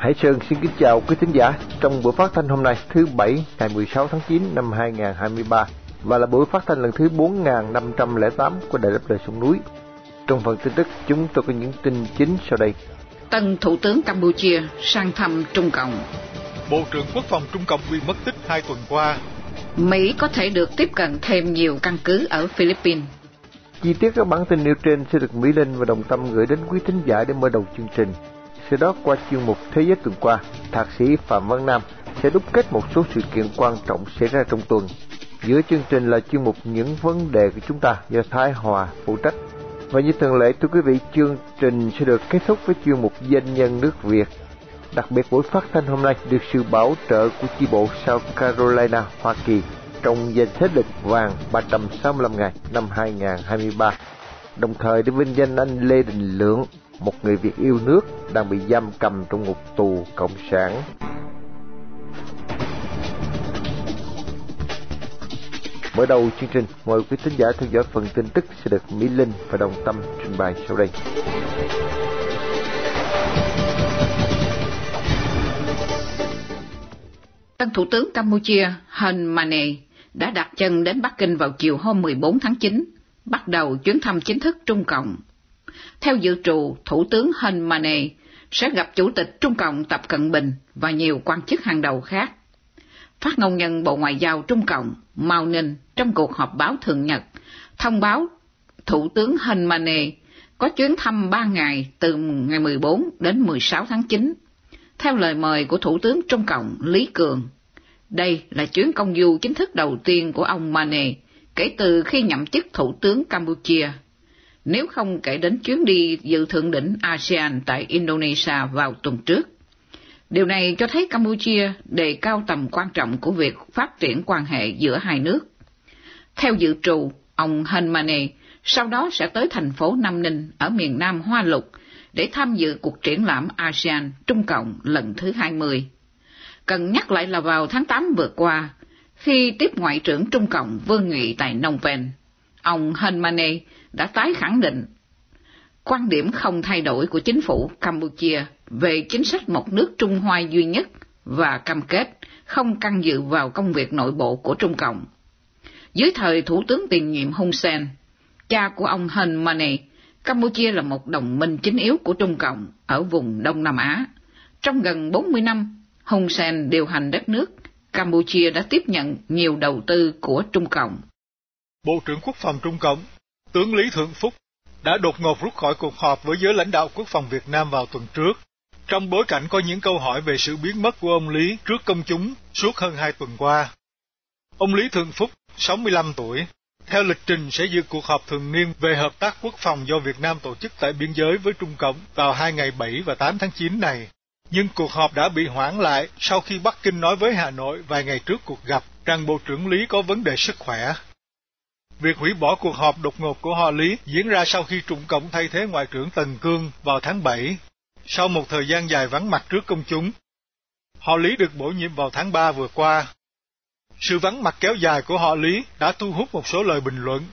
Hải Sơn xin kính chào quý thính giả trong buổi phát thanh hôm nay thứ Bảy ngày 16 tháng 9 năm 2023 và là buổi phát thanh lần thứ 4508 của Đài Đáp Lời Sông Núi. Trong phần tin tức chúng tôi có những tin chính sau đây. Tân Thủ tướng Campuchia sang thăm Trung Cộng. Bộ trưởng Quốc phòng Trung Cộng bị mất tích hai tuần qua. Mỹ có thể được tiếp cận thêm nhiều căn cứ ở Philippines. Chi tiết các bản tin nêu trên sẽ được Mỹ Linh và Đồng Tâm gửi đến quý thính giả để mở đầu chương trình. Sau đó qua chuyên mục Thế giới tuần qua, Thạc sĩ Phạm Văn Nam sẽ đúc kết một số sự kiện quan trọng xảy ra trong tuần. Giữa chương trình là chuyên mục Những vấn đề của chúng ta do Thái Hòa phụ trách. Và như thường lệ, thưa quý vị, chương trình sẽ được kết thúc với chuyên mục Danh nhân nước Việt. Đặc biệt buổi phát thanh hôm nay được sự bảo trợ của chi bộ South Carolina, Hoa Kỳ trong danh sách lịch vàng 365 ngày năm 2023. Đồng thời để vinh danh anh Lê Đình Lượng, một người Việt yêu nước đang bị giam cầm trong ngục tù cộng sản. Mở đầu chương trình, mời quý thính giả theo dõi phần tin tức sẽ được Mỹ Linh và Đồng Tâm trình bày sau đây. Tân Thủ tướng Campuchia Hun Mane đã đặt chân đến Bắc Kinh vào chiều hôm 14 tháng 9, bắt đầu chuyến thăm chính thức Trung Cộng. Theo dự trù, Thủ tướng Hun Mane sẽ gặp Chủ tịch Trung Cộng Tập Cận Bình và nhiều quan chức hàng đầu khác. Phát ngôn nhân Bộ Ngoại giao Trung Cộng Mao Ninh trong cuộc họp báo thường nhật thông báo Thủ tướng Hun Mane có chuyến thăm 3 ngày từ ngày 14 đến 16 tháng 9, theo lời mời của Thủ tướng Trung Cộng Lý Cường. Đây là chuyến công du chính thức đầu tiên của ông Mane kể từ khi nhậm chức Thủ tướng Campuchia, nếu không kể đến chuyến đi dự thượng đỉnh ASEAN tại Indonesia vào tuần trước. Điều này cho thấy Campuchia đề cao tầm quan trọng của việc phát triển quan hệ giữa hai nước. Theo dự trù, ông Hanmane sau đó sẽ tới thành phố Nam Ninh ở miền Nam Hoa Lục để tham dự cuộc triển lãm ASEAN Trung Cộng lần thứ 20. Cần nhắc lại là vào tháng 8 vừa qua, khi tiếp Ngoại trưởng Trung Cộng Vương Nghị tại Nông Penh, ông Hanmane đã tái khẳng định quan điểm không thay đổi của chính phủ Campuchia về chính sách một nước Trung Hoa duy nhất và cam kết không can dự vào công việc nội bộ của Trung Cộng. Dưới thời Thủ tướng tiền nhiệm Hun Sen, cha của ông Hun Mane, Campuchia là một đồng minh chính yếu của Trung Cộng ở vùng Đông Nam Á. Trong gần 40 năm, Hun Sen điều hành đất nước, Campuchia đã tiếp nhận nhiều đầu tư của Trung Cộng. Bộ trưởng Quốc phòng Trung Cộng, tướng Lý Thượng Phúc, đã đột ngột rút khỏi cuộc họp với giới lãnh đạo quốc phòng Việt Nam vào tuần trước, trong bối cảnh có những câu hỏi về sự biến mất của ông Lý trước công chúng suốt hơn hai tuần qua. Ông Lý Thượng Phúc, 65 tuổi, theo lịch trình sẽ dự cuộc họp thường niên về hợp tác quốc phòng do Việt Nam tổ chức tại biên giới với Trung Cộng vào hai ngày 7 và 8 tháng 9 này. Nhưng cuộc họp đã bị hoãn lại sau khi Bắc Kinh nói với Hà Nội vài ngày trước cuộc gặp rằng Bộ trưởng Lý có vấn đề sức khỏe. Việc hủy bỏ cuộc họp đột ngột của họ Lý diễn ra sau khi Trung Cộng thay thế Ngoại trưởng Tần Cương vào tháng 7, sau một thời gian dài vắng mặt trước công chúng. Họ Lý được bổ nhiệm vào tháng 3 vừa qua. Sự vắng mặt kéo dài của họ Lý đã thu hút một số lời bình luận.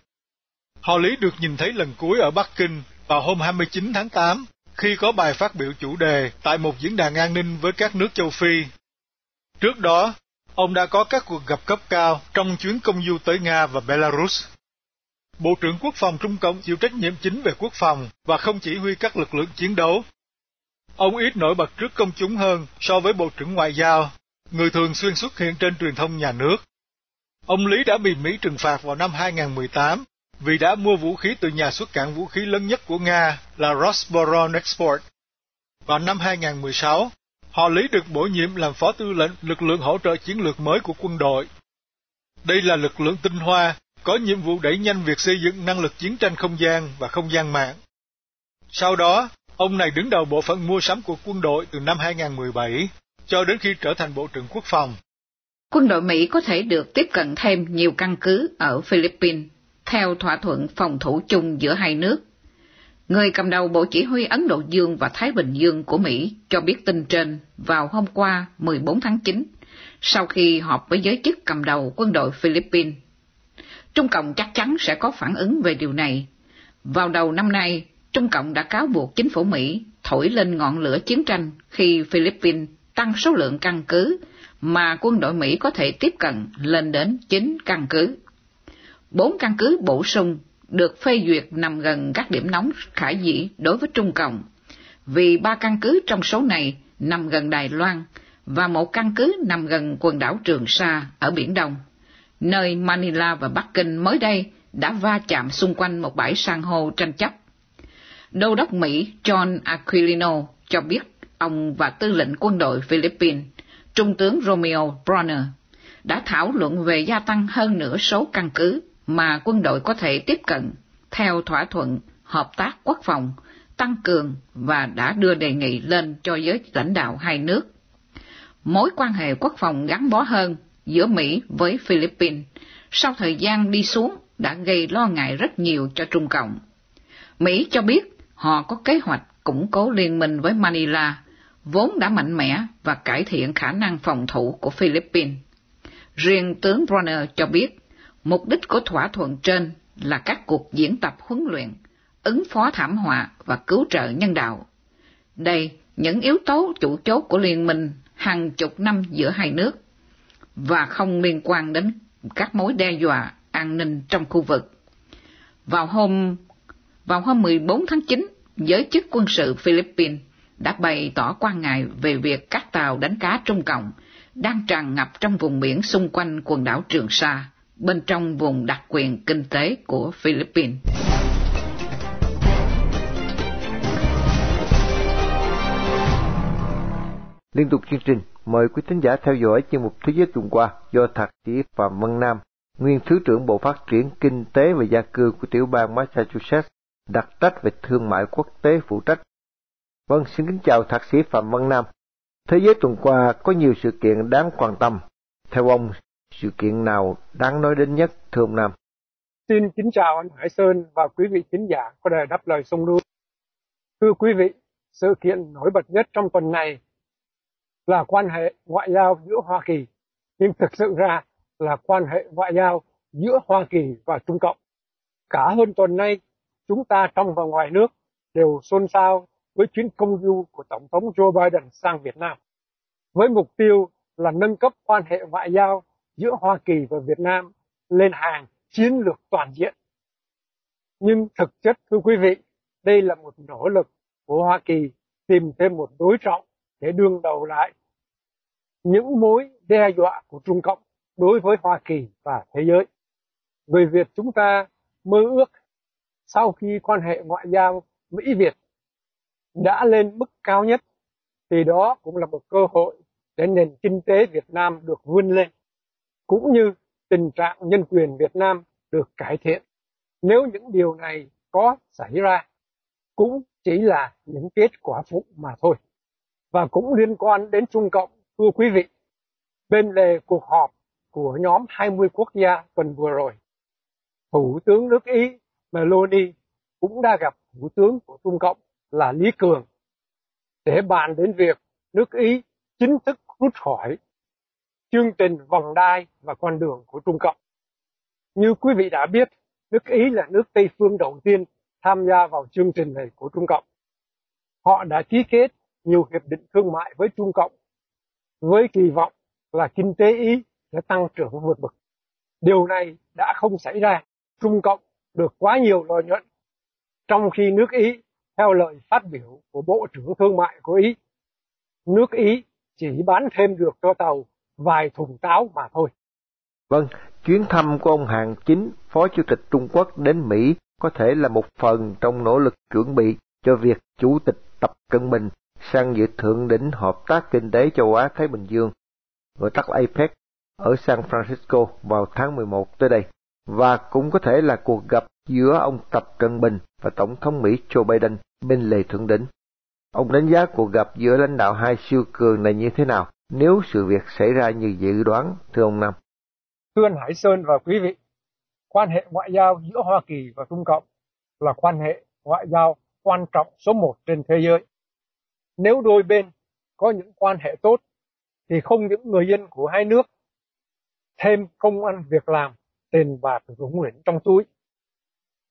Họ Lý được nhìn thấy lần cuối ở Bắc Kinh vào hôm 29 tháng 8 khi có bài phát biểu chủ đề tại một diễn đàn an ninh với các nước châu Phi. Trước đó, ông đã có các cuộc gặp cấp cao trong chuyến công du tới Nga và Belarus. Bộ trưởng Quốc phòng Trung Cộng chịu trách nhiệm chính về quốc phòng và không chỉ huy các lực lượng chiến đấu. Ông ít nổi bật trước công chúng hơn so với Bộ trưởng Ngoại giao, người thường xuyên xuất hiện trên truyền thông nhà nước. Ông Lý đã bị Mỹ trừng phạt vào năm 2018 vì đã mua vũ khí từ nhà xuất cảng vũ khí lớn nhất của Nga là Rosboron Export. Vào năm 2016, họ Lý được bổ nhiệm làm phó tư lệnh lực lượng hỗ trợ chiến lược mới của quân đội. Đây là lực lượng tinh hoa, có nhiệm vụ đẩy nhanh việc xây dựng năng lực chiến tranh không gian và không gian mạng. Sau đó, ông này đứng đầu bộ phận mua sắm của quân đội từ năm 2017 cho đến khi trở thành Bộ trưởng Quốc phòng. Quân đội Mỹ có thể được tiếp cận thêm nhiều căn cứ ở Philippines theo thỏa thuận phòng thủ chung giữa hai nước. Người cầm đầu Bộ Chỉ huy Ấn Độ Dương và Thái Bình Dương của Mỹ cho biết tin trên vào hôm qua 14 tháng 9, sau khi họp với giới chức cầm đầu quân đội Philippines. Trung Cộng chắc chắn sẽ có phản ứng về điều này. Vào đầu năm nay, Trung Cộng đã cáo buộc chính phủ Mỹ thổi lên ngọn lửa chiến tranh khi Philippines tăng số lượng căn cứ mà quân đội Mỹ có thể tiếp cận lên đến 9 căn cứ. Bốn căn cứ bổ sung được phê duyệt nằm gần các điểm nóng khả dĩ đối với Trung Cộng, vì ba căn cứ trong số này nằm gần Đài Loan và một căn cứ nằm gần quần đảo Trường Sa ở Biển Đông, nơi Manila và Bắc Kinh mới đây đã va chạm xung quanh một bãi san hô tranh chấp. Đô đốc Mỹ John Aquilino cho biết ông và tư lệnh quân đội Philippines, Trung tướng Romeo Bronner, đã thảo luận về gia tăng hơn nửa số căn cứ mà quân đội có thể tiếp cận theo thỏa thuận hợp tác quốc phòng, tăng cường và đã đưa đề nghị lên cho giới lãnh đạo hai nước. Mối quan hệ quốc phòng gắn bó hơn giữa Mỹ với Philippines sau thời gian đi xuống đã gây lo ngại rất nhiều cho Trung Cộng. Mỹ cho biết họ có kế hoạch củng cố liên minh với Manila, vốn đã mạnh mẽ và cải thiện khả năng phòng thủ của Philippines. Riêng tướng Bronner cho biết Mục đích của thỏa thuận trên là các cuộc diễn tập huấn luyện, ứng phó thảm họa và cứu trợ nhân đạo. Đây, những yếu tố chủ chốt của liên minh hàng chục năm giữa hai nước và không liên quan đến các mối đe dọa an ninh trong khu vực. Vào hôm vào hôm 14 tháng 9, giới chức quân sự Philippines đã bày tỏ quan ngại về việc các tàu đánh cá Trung Cộng đang tràn ngập trong vùng biển xung quanh quần đảo Trường Sa bên trong vùng đặc quyền kinh tế của Philippines. Liên tục chương trình, mời quý thính giả theo dõi chương mục Thế giới tuần qua do Thạc sĩ Phạm Văn Nam, nguyên Thứ trưởng Bộ Phát triển Kinh tế và Gia cư của tiểu bang Massachusetts, đặc trách về thương mại quốc tế phụ trách. Vâng, xin kính chào Thạc sĩ Phạm Văn Nam. Thế giới tuần qua có nhiều sự kiện đáng quan tâm. Theo ông, sự kiện nào đáng nói đến nhất, thưa ông Nam? Xin kính chào anh Hải Sơn và quý vị khán giả có đề đáp lời sông núi. Thưa quý vị, sự kiện nổi bật nhất trong tuần này là quan hệ ngoại giao giữa Hoa Kỳ, nhưng thực sự ra là quan hệ ngoại giao giữa Hoa Kỳ và Trung Cộng. Cả hơn tuần nay, chúng ta trong và ngoài nước đều xôn xao với chuyến công du của Tổng thống Joe Biden sang Việt Nam, với mục tiêu là nâng cấp quan hệ ngoại giao giữa Hoa Kỳ và Việt Nam lên hàng chiến lược toàn diện. Nhưng thực chất thưa quý vị, đây là một nỗ lực của Hoa Kỳ tìm thêm một đối trọng để đương đầu lại những mối đe dọa của Trung Cộng đối với Hoa Kỳ và thế giới. Người Việt chúng ta mơ ước sau khi quan hệ ngoại giao Mỹ-Việt đã lên mức cao nhất thì đó cũng là một cơ hội để nền kinh tế Việt Nam được vươn lên cũng như tình trạng nhân quyền Việt Nam được cải thiện. Nếu những điều này có xảy ra, cũng chỉ là những kết quả phụ mà thôi. Và cũng liên quan đến Trung Cộng, thưa quý vị, bên lề cuộc họp của nhóm 20 quốc gia tuần vừa rồi, Thủ tướng nước Ý Meloni cũng đã gặp Thủ tướng của Trung Cộng là Lý Cường để bàn đến việc nước Ý chính thức rút khỏi chương trình vòng đai và con đường của Trung Cộng. Như quý vị đã biết, nước Ý là nước Tây phương đầu tiên tham gia vào chương trình này của Trung Cộng. Họ đã ký kết nhiều hiệp định thương mại với Trung Cộng với kỳ vọng là kinh tế Ý sẽ tăng trưởng vượt bậc. Điều này đã không xảy ra. Trung Cộng được quá nhiều lợi nhuận, trong khi nước Ý, theo lời phát biểu của Bộ trưởng Thương mại của Ý, nước Ý chỉ bán thêm được cho tàu vài thùng táo mà thôi. Vâng, chuyến thăm của ông Hàng Chính, Phó Chủ tịch Trung Quốc đến Mỹ có thể là một phần trong nỗ lực chuẩn bị cho việc Chủ tịch Tập Cận Bình sang dự thượng đỉnh hợp tác kinh tế châu Á Thái Bình Dương, gọi tắt APEC, ở San Francisco vào tháng 11 tới đây. và cũng có thể là cuộc gặp giữa ông Tập Cận Bình và Tổng thống Mỹ Joe Biden bên lề thượng đỉnh. Ông đánh giá cuộc gặp giữa lãnh đạo hai siêu cường này như thế nào nếu sự việc xảy ra như dự đoán, thưa ông Nam? Thưa anh Hải Sơn và quý vị, quan hệ ngoại giao giữa Hoa Kỳ và Trung Cộng là quan hệ ngoại giao quan trọng số một trên thế giới. Nếu đôi bên có những quan hệ tốt, thì không những người dân của hai nước thêm công ăn việc làm, tiền bạc rủng rỉnh trong túi,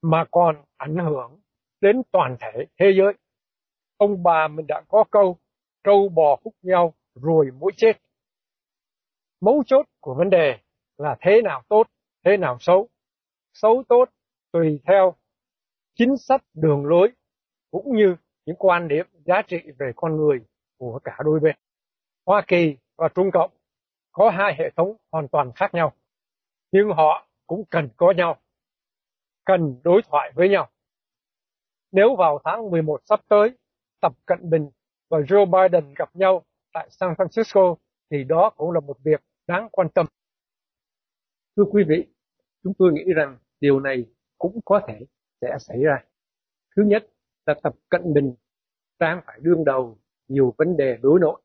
mà còn ảnh hưởng đến toàn thể thế giới. Ông bà mình đã có câu, trâu bò hút nhau rồi mũi chết. Mấu chốt của vấn đề là thế nào tốt, thế nào xấu. Xấu tốt tùy theo chính sách đường lối cũng như những quan điểm giá trị về con người của cả đôi bên. Hoa Kỳ và Trung Cộng có hai hệ thống hoàn toàn khác nhau, nhưng họ cũng cần có nhau, cần đối thoại với nhau. Nếu vào tháng 11 sắp tới, Tập Cận Bình và Joe Biden gặp nhau tại San Francisco thì đó cũng là một việc đáng quan tâm. Thưa quý vị, chúng tôi nghĩ rằng điều này cũng có thể sẽ xảy ra. Thứ nhất là Tập Cận Bình đang phải đương đầu nhiều vấn đề đối nội.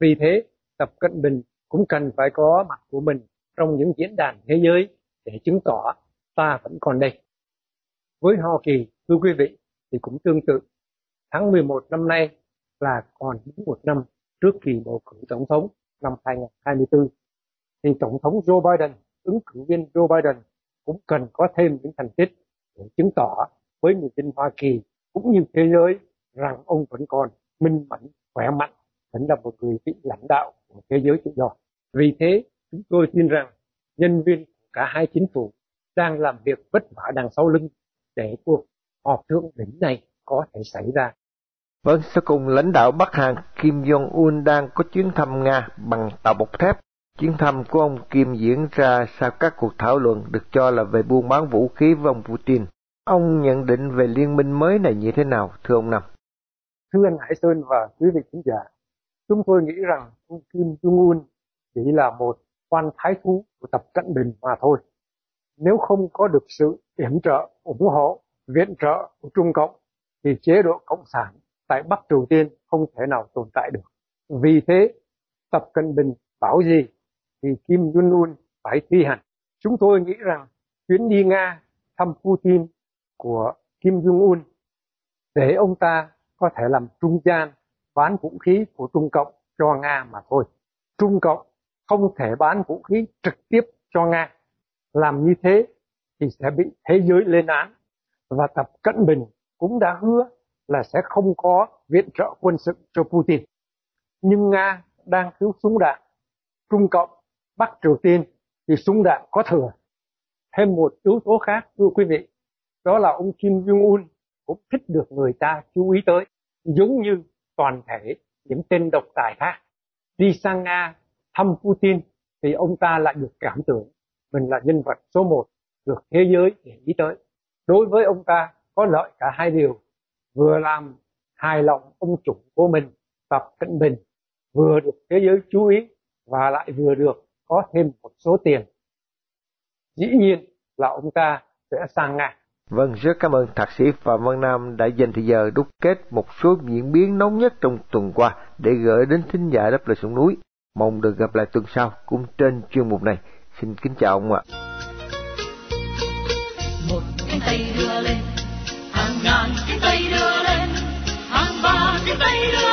Vì thế, Tập Cận Bình cũng cần phải có mặt của mình trong những diễn đàn thế giới để chứng tỏ ta vẫn còn đây. Với Hoa Kỳ, thưa quý vị, thì cũng tương tự. Tháng 11 năm nay là còn đúng một năm trước kỳ bầu cử tổng thống năm 2024. Thì Tổng thống Joe Biden, ứng cử viên Joe Biden cũng cần có thêm những thành tích để chứng tỏ với người dân Hoa Kỳ cũng như thế giới rằng ông vẫn còn minh mẫn, khỏe mạnh, vẫn là một người vị lãnh đạo của thế giới tự do. Vì thế, chúng tôi tin rằng nhân viên của cả hai chính phủ đang làm việc vất vả đằng sau lưng để cuộc họp thượng đỉnh này có thể xảy ra. Vâng, sau cùng lãnh đạo Bắc Hàn Kim Jong-un đang có chuyến thăm Nga bằng tàu bọc thép. Chuyến thăm của ông Kim diễn ra sau các cuộc thảo luận được cho là về buôn bán vũ khí với ông Putin. Ông nhận định về liên minh mới này như thế nào, thưa ông Năm? Thưa anh Hải Sơn và quý vị khán giả, chúng tôi nghĩ rằng ông Kim Jong-un chỉ là một quan thái thú của Tập Cận Bình mà thôi. Nếu không có được sự yểm trợ, ủng hộ, viện trợ của Trung Cộng, thì chế độ Cộng sản tại Bắc Triều Tiên không thể nào tồn tại được. Vì thế, Tập Cận Bình bảo gì thì Kim Jong-un phải thi hành. Chúng tôi nghĩ rằng chuyến đi Nga thăm Putin của Kim Jong-un để ông ta có thể làm trung gian bán vũ khí của Trung Cộng cho Nga mà thôi. Trung Cộng không thể bán vũ khí trực tiếp cho Nga. Làm như thế thì sẽ bị thế giới lên án. Và Tập Cận Bình cũng đã hứa là sẽ không có viện trợ quân sự cho Putin. Nhưng Nga đang thiếu súng đạn. Trung Cộng, Bắc Triều Tiên thì súng đạn có thừa. Thêm một yếu tố khác thưa quý vị, đó là ông Kim Jong-un cũng thích được người ta chú ý tới, giống như toàn thể những tên độc tài khác. Đi sang Nga thăm Putin thì ông ta lại được cảm tưởng mình là nhân vật số một được thế giới để ý tới. Đối với ông ta có lợi cả hai điều, vừa làm hài lòng ông chủ của mình Tập Cận Bình, vừa được thế giới chú ý và lại vừa được có thêm một số tiền. Dĩ nhiên là ông ta sẽ sang Nga. Vâng, rất cảm ơn Thạc sĩ Phạm Văn Nam đã dành thời giờ đúc kết một số diễn biến nóng nhất trong tuần qua để gửi đến thính giả đáp lời sông núi. Mong được gặp lại tuần sau cũng trên chuyên mục này. Xin kính chào ông ạ. Một cánh tay đưa lên, hàng ngàn cánh tay đưa lên, hàng ba cánh tay đưa lên,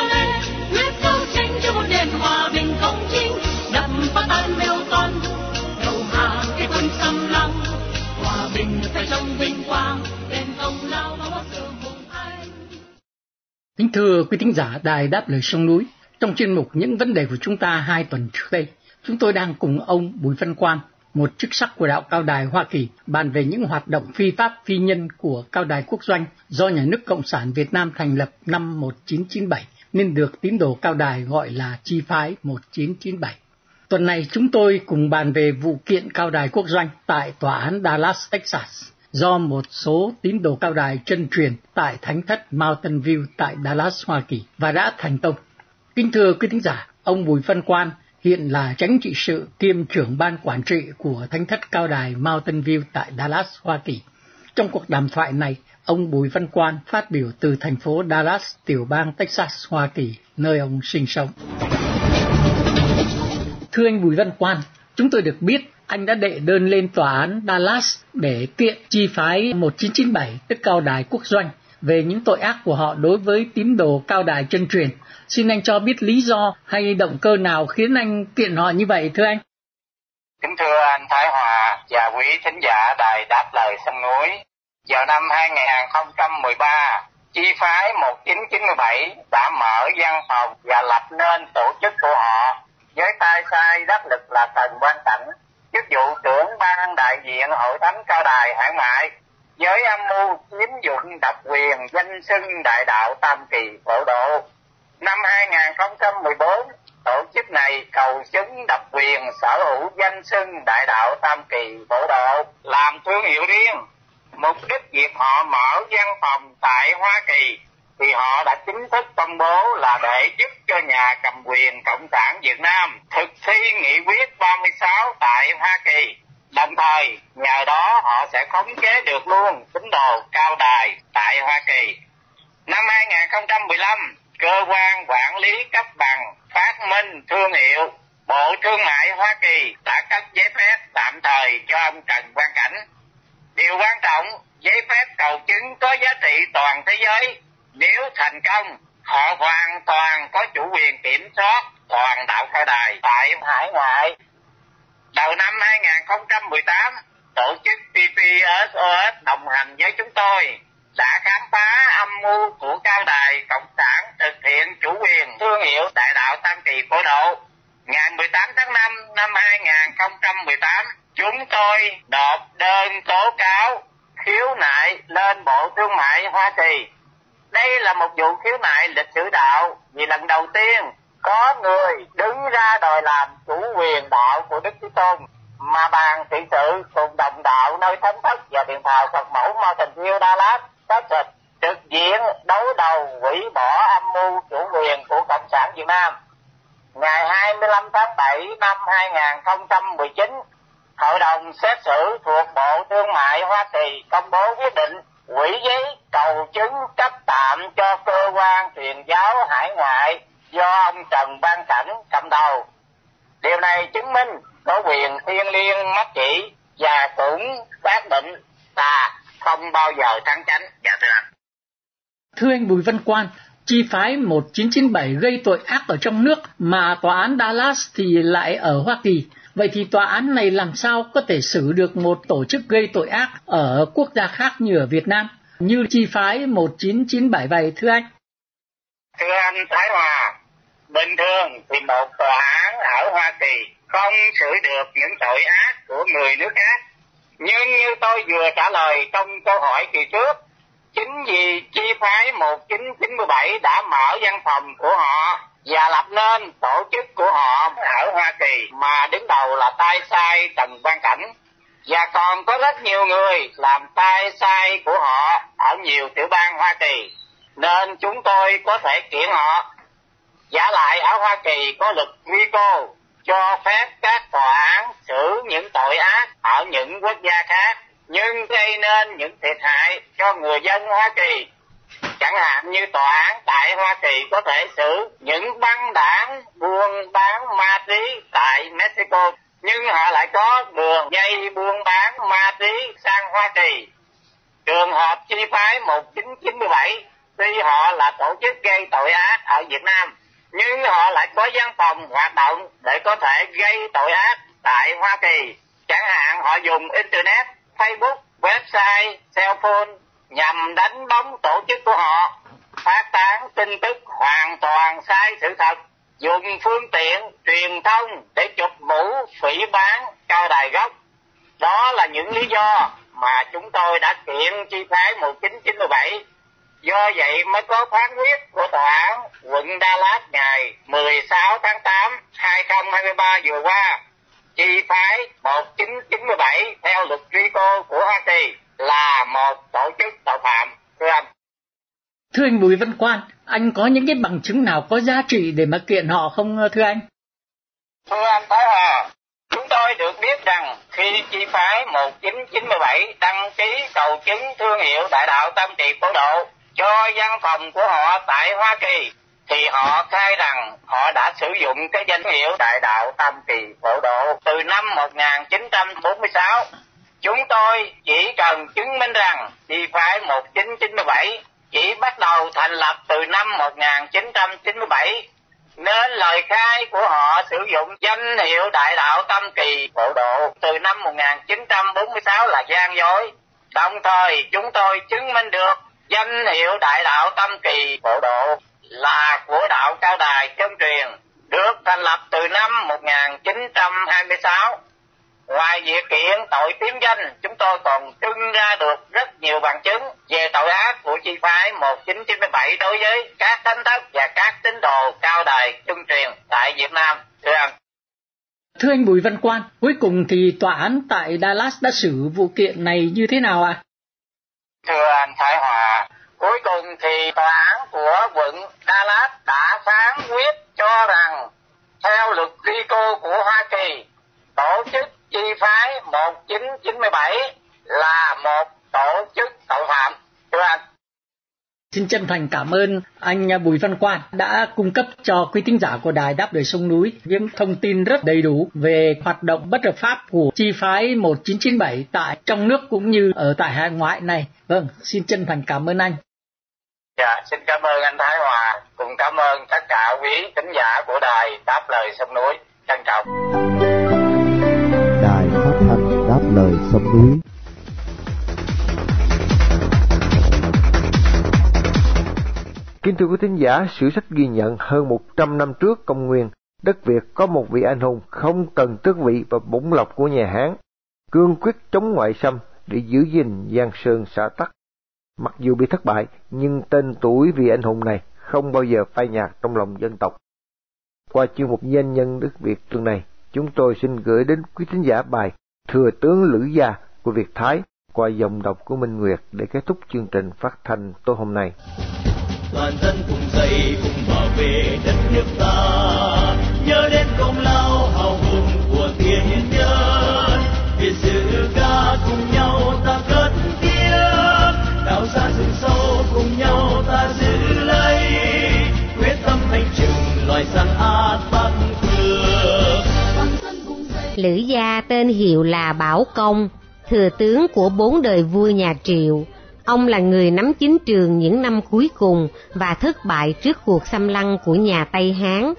Kính thưa quý thính giả đài đáp lời sông núi, trong chuyên mục những vấn đề của chúng ta hai tuần trước đây, chúng tôi đang cùng ông Bùi Văn Quan, một chức sắc của đạo Cao Đài Hoa Kỳ, bàn về những hoạt động phi pháp phi nhân của Cao Đài Quốc doanh do Nhà nước Cộng sản Việt Nam thành lập năm 1997, nên được tín đồ Cao Đài gọi là Chi phái 1997. Tuần này chúng tôi cùng bàn về vụ kiện Cao Đài Quốc doanh tại Tòa án Dallas, Texas do một số tín đồ cao đài chân truyền tại thánh thất Mountain View tại Dallas, Hoa Kỳ và đã thành công. Kính thưa quý thính giả, ông Bùi Văn Quan hiện là tránh trị sự kiêm trưởng ban quản trị của thánh thất cao đài Mountain View tại Dallas, Hoa Kỳ. Trong cuộc đàm thoại này, ông Bùi Văn Quan phát biểu từ thành phố Dallas, tiểu bang Texas, Hoa Kỳ, nơi ông sinh sống. Thưa anh Bùi Văn Quan, chúng tôi được biết anh đã đệ đơn lên tòa án Dallas để kiện chi phái 1997 tức cao đài quốc doanh về những tội ác của họ đối với tín đồ cao đài chân truyền. Xin anh cho biết lý do hay động cơ nào khiến anh kiện họ như vậy thưa anh? Kính thưa anh Thái Hòa và quý thính giả đài đáp lời sông núi. Vào năm 2013, chi phái 1997 đã mở văn phòng và lập nên tổ chức của họ với tay sai đắc lực là Trần Quan Cảnh, chức vụ trưởng ban đại diện hội thánh cao đài hải ngoại với âm mưu chiếm dụng độc quyền danh xưng đại đạo tam kỳ phổ độ. Năm 2014, tổ chức này cầu chứng độc quyền sở hữu danh xưng đại đạo tam kỳ phổ độ làm thương hiệu riêng. Mục đích việc họ mở văn phòng tại Hoa Kỳ thì họ đã chính thức công bố là để giúp cho nhà cầm quyền Cộng sản Việt Nam thực thi nghị quyết 36 tại Hoa Kỳ Đồng thời, nhờ đó họ sẽ khống chế được luôn tín đồ cao đài tại Hoa Kỳ. Năm 2015, cơ quan quản lý cấp bằng phát minh thương hiệu Bộ Thương mại Hoa Kỳ đã cấp giấy phép tạm thời cho ông Trần Quang Cảnh. Điều quan trọng, giấy phép cầu chứng có giá trị toàn thế giới. Nếu thành công, họ hoàn toàn có chủ quyền kiểm soát toàn đạo cao đài tại hải ngoại Đầu năm 2018, tổ chức PPSOS đồng hành với chúng tôi đã khám phá âm mưu của cao đài Cộng sản thực hiện chủ quyền thương hiệu đại đạo Tam Kỳ Phổ Độ. Ngày 18 tháng 5 năm 2018, chúng tôi nộp đơn tố cáo khiếu nại lên Bộ Thương mại Hoa Kỳ. Đây là một vụ khiếu nại lịch sử đạo vì lần đầu tiên có người đứng ra đòi làm chủ quyền đạo của Đức Chúa Tôn mà bàn trị sự cùng đồng đạo nơi thánh thất và điện thờ Phật mẫu Mo Tình Yêu Đa lát có Texas trực diện đấu đầu hủy bỏ âm mưu chủ quyền của Cộng sản Việt Nam. Ngày 25 tháng 7 năm 2019, Hội đồng xét xử thuộc Bộ Thương mại Hoa Kỳ công bố quyết định quỹ giấy cầu chứng cấp tạm cho cơ quan truyền giáo hải ngoại do ông Trần Ban Cảnh cầm đầu. Điều này chứng minh có quyền thiên liêng mắt chỉ và cũng xác định ta không bao giờ thắng chánh. Dạ thưa anh. Thưa anh Bùi Văn Quan, chi phái 1997 gây tội ác ở trong nước mà tòa án Dallas thì lại ở Hoa Kỳ. Vậy thì tòa án này làm sao có thể xử được một tổ chức gây tội ác ở quốc gia khác như ở Việt Nam, như chi phái 1997 vậy thưa anh? Thưa anh Thái Hòa, bình thường thì một tòa án ở Hoa Kỳ không xử được những tội ác của người nước khác. Nhưng như tôi vừa trả lời trong câu hỏi kỳ trước, chính vì chi phái 1997 đã mở văn phòng của họ và lập nên tổ chức của họ ở Hoa Kỳ, mà đứng đầu là tay sai Trần Văn Cảnh và còn có rất nhiều người làm tay sai của họ ở nhiều tiểu bang Hoa Kỳ, nên chúng tôi có thể kiện họ Giả lại ở Hoa Kỳ có luật RICO cho phép các tòa án xử những tội ác ở những quốc gia khác, nhưng gây nên những thiệt hại cho người dân Hoa Kỳ. Chẳng hạn như tòa án tại Hoa Kỳ có thể xử những băng đảng buôn bán ma túy tại Mexico nhưng họ lại có đường dây buôn bán ma túy sang Hoa Kỳ. Trường hợp chi phái 1997 tuy họ là tổ chức gây tội ác ở Việt Nam nhưng họ lại có văn phòng hoạt động để có thể gây tội ác tại Hoa Kỳ. Chẳng hạn họ dùng Internet, Facebook, website, cell phone nhằm đánh bóng tổ chức của họ, phát tán tin tức hoàn toàn sai sự thật, dùng phương tiện truyền thông để chụp mũ phỉ bán cao đài gốc. Đó là những lý do mà chúng tôi đã kiện chi phái 1997 Do vậy mới có phán quyết của tòa án quận Dallas ngày 16 tháng 8 2023 vừa qua. Chi phái 1997 theo luật truy cô của Hoa Kỳ là một tổ chức tội phạm thưa anh. Thưa anh Bùi Văn Quan, anh có những cái bằng chứng nào có giá trị để mà kiện họ không thưa anh? Thưa anh Thái Hòa, chúng tôi được biết rằng khi chi phái 1997 đăng ký cầu chứng thương hiệu đại đạo Tâm Trì Phổ Độ cho văn phòng của họ tại Hoa Kỳ thì họ khai rằng họ đã sử dụng cái danh hiệu đại đạo Tam Kỳ Phổ Độ từ năm 1946. Chúng tôi chỉ cần chứng minh rằng chi phái 1997 chỉ bắt đầu thành lập từ năm 1997 nên lời khai của họ sử dụng danh hiệu đại đạo Tâm Kỳ Phổ Độ từ năm 1946 là gian dối. Đồng thời, chúng tôi chứng minh được danh hiệu đại đạo Tâm Kỳ Phổ Độ là của đạo Cao Đài chân truyền, được thành lập từ năm 1926. Ngoài việc kiện tội tiếng danh, chúng tôi còn trưng ra được rất nhiều bằng chứng về tội ác của chi phái 1997 đối với các thánh thất và các tín đồ cao đài trung truyền tại Việt Nam. Thưa anh. Thưa anh Bùi Văn Quan, cuối cùng thì tòa án tại Dallas đã xử vụ kiện này như thế nào ạ? À? Thưa anh Thái Hòa, cuối cùng thì tòa án của quận Dallas đã phán quyết cho rằng theo luật RICO của Hoa Kỳ, tổ chức chi phái 1997 là một tổ chức tội phạm. Thưa anh. Xin chân thành cảm ơn anh Bùi Văn Quan đã cung cấp cho quý thính giả của Đài Đáp Đời Sông Núi những thông tin rất đầy đủ về hoạt động bất hợp pháp của chi phái 1997 tại trong nước cũng như ở tại hải ngoại này. Vâng, xin chân thành cảm ơn anh. Dạ, xin cảm ơn anh Thái Hòa, cùng cảm ơn tất cả quý khán giả của đài Đáp Lời Sông Núi. Trân trọng. Lời Kính thưa quý thính giả, sử sách ghi nhận hơn 100 năm trước công nguyên, đất Việt có một vị anh hùng không cần tước vị và bổng lộc của nhà Hán, cương quyết chống ngoại xâm để giữ gìn giang sơn xã tắc. Mặc dù bị thất bại, nhưng tên tuổi vị anh hùng này không bao giờ phai nhạt trong lòng dân tộc. Qua chuyên mục danh nhân đất Việt tuần này, chúng tôi xin gửi đến quý thính giả bài Thừa tướng Lữ Gia của Việt Thái qua dòng đọc của Minh Nguyệt để kết thúc chương trình phát thanh tối hôm nay. Toàn dân cùng dậy cùng bảo vệ đất nước ta, nhớ đến công lao hào hùng của tiền nhân, việt sự ca cùng nhau ta cất đào xa rừng sâu cùng nhau ta giữ lấy. Quyết tâm thanh trừng loài săn át bắc lữ gia tên hiệu là bảo công thừa tướng của bốn đời vua nhà triệu ông là người nắm chính trường những năm cuối cùng và thất bại trước cuộc xâm lăng của nhà tây hán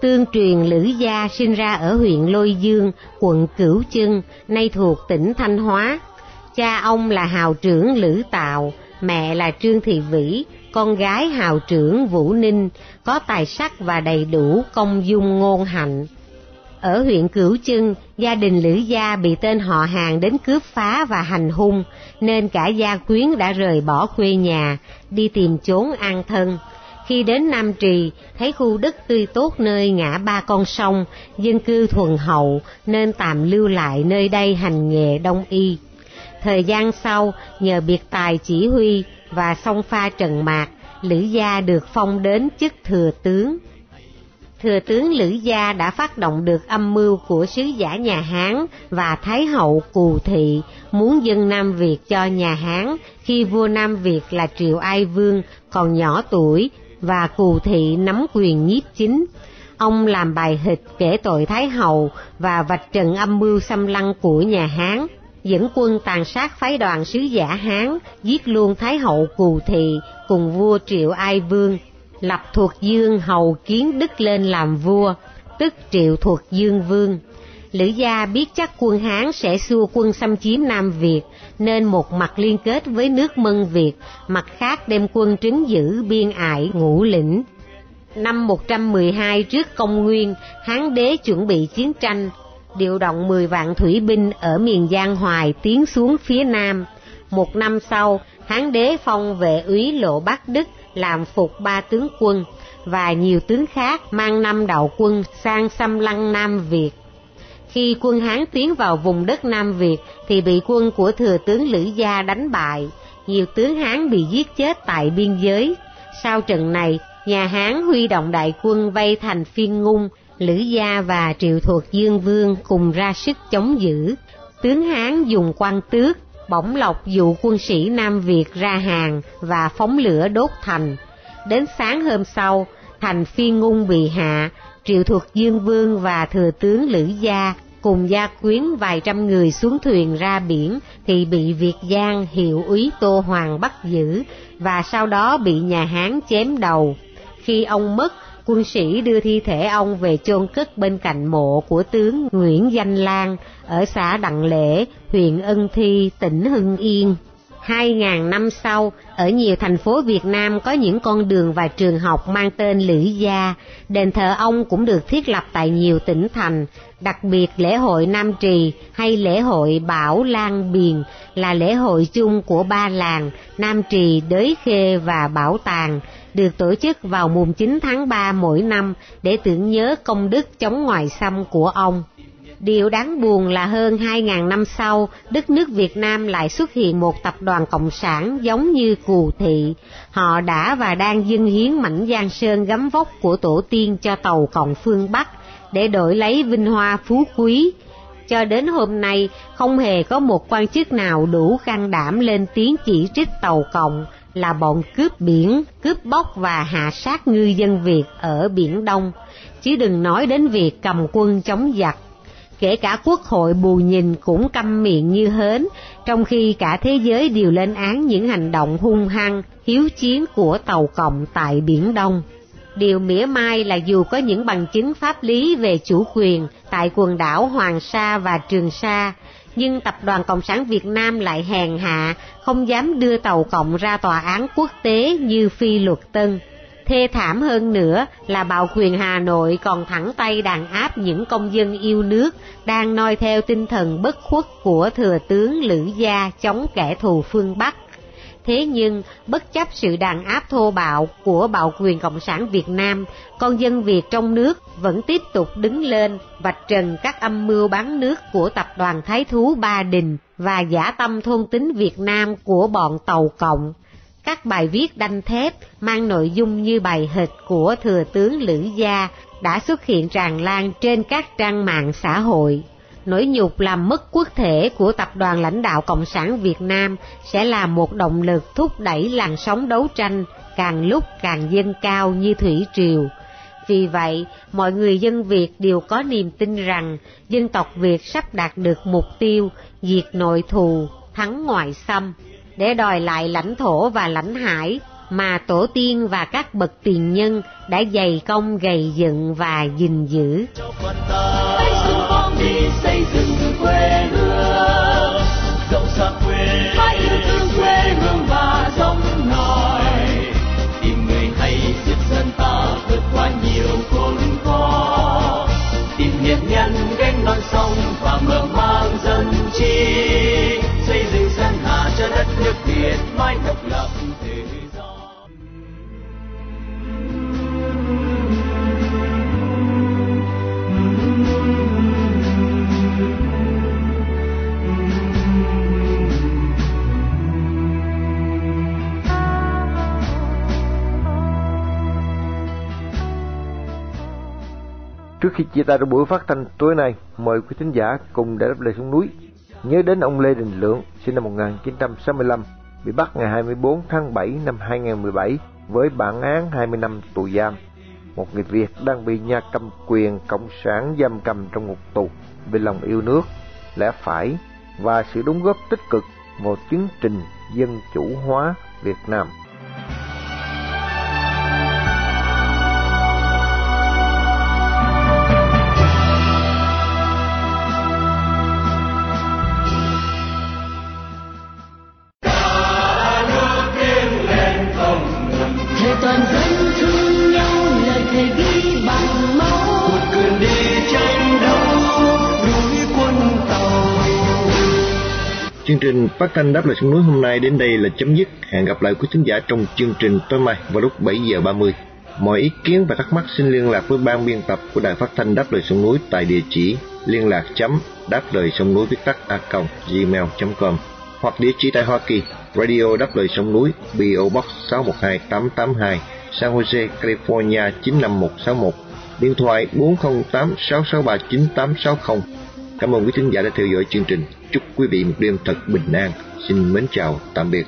Tương truyền Lữ Gia sinh ra ở huyện Lôi Dương, quận Cửu Chân, nay thuộc tỉnh Thanh Hóa. Cha ông là hào trưởng Lữ Tạo, mẹ là Trương Thị Vĩ, con gái hào trưởng Vũ Ninh, có tài sắc và đầy đủ công dung ngôn hạnh. Ở huyện Cửu trưng gia đình Lữ Gia bị tên họ hàng đến cướp phá và hành hung, nên cả gia quyến đã rời bỏ quê nhà, đi tìm chốn an thân. Khi đến Nam Trì, thấy khu đất tươi tốt nơi ngã ba con sông, dân cư thuần hậu nên tạm lưu lại nơi đây hành nghề đông y. Thời gian sau, nhờ biệt tài chỉ huy và song pha trần mạc, Lữ Gia được phong đến chức thừa tướng. Thừa tướng Lữ Gia đã phát động được âm mưu của sứ giả nhà Hán và Thái hậu Cù Thị muốn dân Nam Việt cho nhà Hán khi vua Nam Việt là Triệu Ai Vương còn nhỏ tuổi và Cù Thị nắm quyền nhiếp chính. Ông làm bài hịch kể tội Thái hậu và vạch trần âm mưu xâm lăng của nhà Hán dẫn quân tàn sát phái đoàn sứ giả Hán, giết luôn Thái hậu Cù Thị cùng vua Triệu Ai Vương, lập thuộc Dương hầu kiến Đức lên làm vua, tức Triệu thuộc Dương Vương. Lữ gia biết chắc quân Hán sẽ xua quân xâm chiếm Nam Việt, nên một mặt liên kết với nước Mân Việt, mặt khác đem quân trấn giữ biên ải ngũ lĩnh. Năm 112 trước công nguyên, Hán đế chuẩn bị chiến tranh, điều động 10 vạn thủy binh ở miền Giang Hoài tiến xuống phía Nam. Một năm sau, Hán đế phong vệ úy Lộ Bắc Đức làm phục ba tướng quân và nhiều tướng khác mang năm đạo quân sang xâm lăng Nam Việt. Khi quân Hán tiến vào vùng đất Nam Việt thì bị quân của thừa tướng Lữ Gia đánh bại, nhiều tướng Hán bị giết chết tại biên giới. Sau trận này, nhà Hán huy động đại quân vây thành phiên ngung, Lữ Gia và Triệu Thuộc Dương Vương cùng ra sức chống giữ. Tướng Hán dùng quan tước, bỗng lộc dụ quân sĩ Nam Việt ra hàng và phóng lửa đốt thành. Đến sáng hôm sau, thành Phi ngung bị hạ, Triệu Thuộc Dương Vương và Thừa tướng Lữ Gia cùng gia quyến vài trăm người xuống thuyền ra biển thì bị Việt Giang hiệu úy Tô Hoàng bắt giữ và sau đó bị nhà Hán chém đầu. Khi ông mất, quân sĩ đưa thi thể ông về chôn cất bên cạnh mộ của tướng Nguyễn Danh Lan ở xã Đặng Lễ, huyện Ân Thi, tỉnh Hưng Yên. Hai ngàn năm sau, ở nhiều thành phố Việt Nam có những con đường và trường học mang tên Lữ Gia, đền thờ ông cũng được thiết lập tại nhiều tỉnh thành, đặc biệt lễ hội Nam Trì hay lễ hội Bảo Lan Biền là lễ hội chung của ba làng Nam Trì, Đới Khê và Bảo Tàng, được tổ chức vào mùng 9 tháng 3 mỗi năm để tưởng nhớ công đức chống ngoại xâm của ông. Điều đáng buồn là hơn 2.000 năm sau, đất nước Việt Nam lại xuất hiện một tập đoàn cộng sản giống như Cù Thị. Họ đã và đang dâng hiến mảnh giang sơn gấm vóc của tổ tiên cho tàu cộng phương Bắc để đổi lấy vinh hoa phú quý. Cho đến hôm nay, không hề có một quan chức nào đủ can đảm lên tiếng chỉ trích tàu cộng là bọn cướp biển, cướp bóc và hạ sát ngư dân Việt ở Biển Đông, chứ đừng nói đến việc cầm quân chống giặc kể cả quốc hội bù nhìn cũng câm miệng như hến, trong khi cả thế giới đều lên án những hành động hung hăng, hiếu chiến của tàu cộng tại Biển Đông. Điều mỉa mai là dù có những bằng chứng pháp lý về chủ quyền tại quần đảo Hoàng Sa và Trường Sa, nhưng Tập đoàn Cộng sản Việt Nam lại hèn hạ, không dám đưa tàu cộng ra tòa án quốc tế như phi luật tân. Thê thảm hơn nữa là bạo quyền Hà Nội còn thẳng tay đàn áp những công dân yêu nước đang noi theo tinh thần bất khuất của thừa tướng Lữ Gia chống kẻ thù phương Bắc. Thế nhưng, bất chấp sự đàn áp thô bạo của bạo quyền Cộng sản Việt Nam, con dân Việt trong nước vẫn tiếp tục đứng lên vạch trần các âm mưu bán nước của tập đoàn Thái Thú Ba Đình và giả tâm thôn tính Việt Nam của bọn Tàu Cộng các bài viết đanh thép mang nội dung như bài hịch của thừa tướng Lữ Gia đã xuất hiện tràn lan trên các trang mạng xã hội. Nỗi nhục làm mất quốc thể của tập đoàn lãnh đạo Cộng sản Việt Nam sẽ là một động lực thúc đẩy làn sóng đấu tranh càng lúc càng dâng cao như thủy triều. Vì vậy, mọi người dân Việt đều có niềm tin rằng dân tộc Việt sắp đạt được mục tiêu diệt nội thù, thắng ngoại xâm để đòi lại lãnh thổ và lãnh hải mà tổ tiên và các bậc tiền nhân đã dày công gầy dựng và gìn giữ xây dựng quê hương, rộng xa quê, hãy yêu thương quê hương và giống nòi. Tìm người hay giúp dân ta vượt qua nhiều khốn khó, tìm hiền nhân gánh non sông và mở mang dân chi. Cho đất nước Việt mãi độc lập Trước khi chia tay trong buổi phát thanh tối nay, mời quý thính giả cùng để đáp lời xuống núi nhớ đến ông Lê Đình Lượng, sinh năm 1965, bị bắt ngày 24 tháng 7 năm 2017 với bản án 20 năm tù giam. Một người Việt đang bị nhà cầm quyền cộng sản giam cầm trong ngục tù vì lòng yêu nước, lẽ phải và sự đóng góp tích cực vào tiến trình dân chủ hóa Việt Nam. Chương trình phát thanh đáp lời xuống núi hôm nay đến đây là chấm dứt. Hẹn gặp lại quý khán giả trong chương trình tối mai vào lúc 7 giờ 30. Mọi ý kiến và thắc mắc xin liên lạc với ban biên tập của Đài Phát thanh Đáp lời sông núi tại địa chỉ liên lạc chấm đáp lời sông núi viết tắt a gmail.com hoặc địa chỉ tại Hoa Kỳ Radio Đáp lời sông núi PO Box 612882 San Jose, California 95161 Điện thoại 408 663 9860. Cảm ơn quý thính giả đã theo dõi chương trình. Chúc quý vị một đêm thật bình an. Xin mến chào, tạm biệt.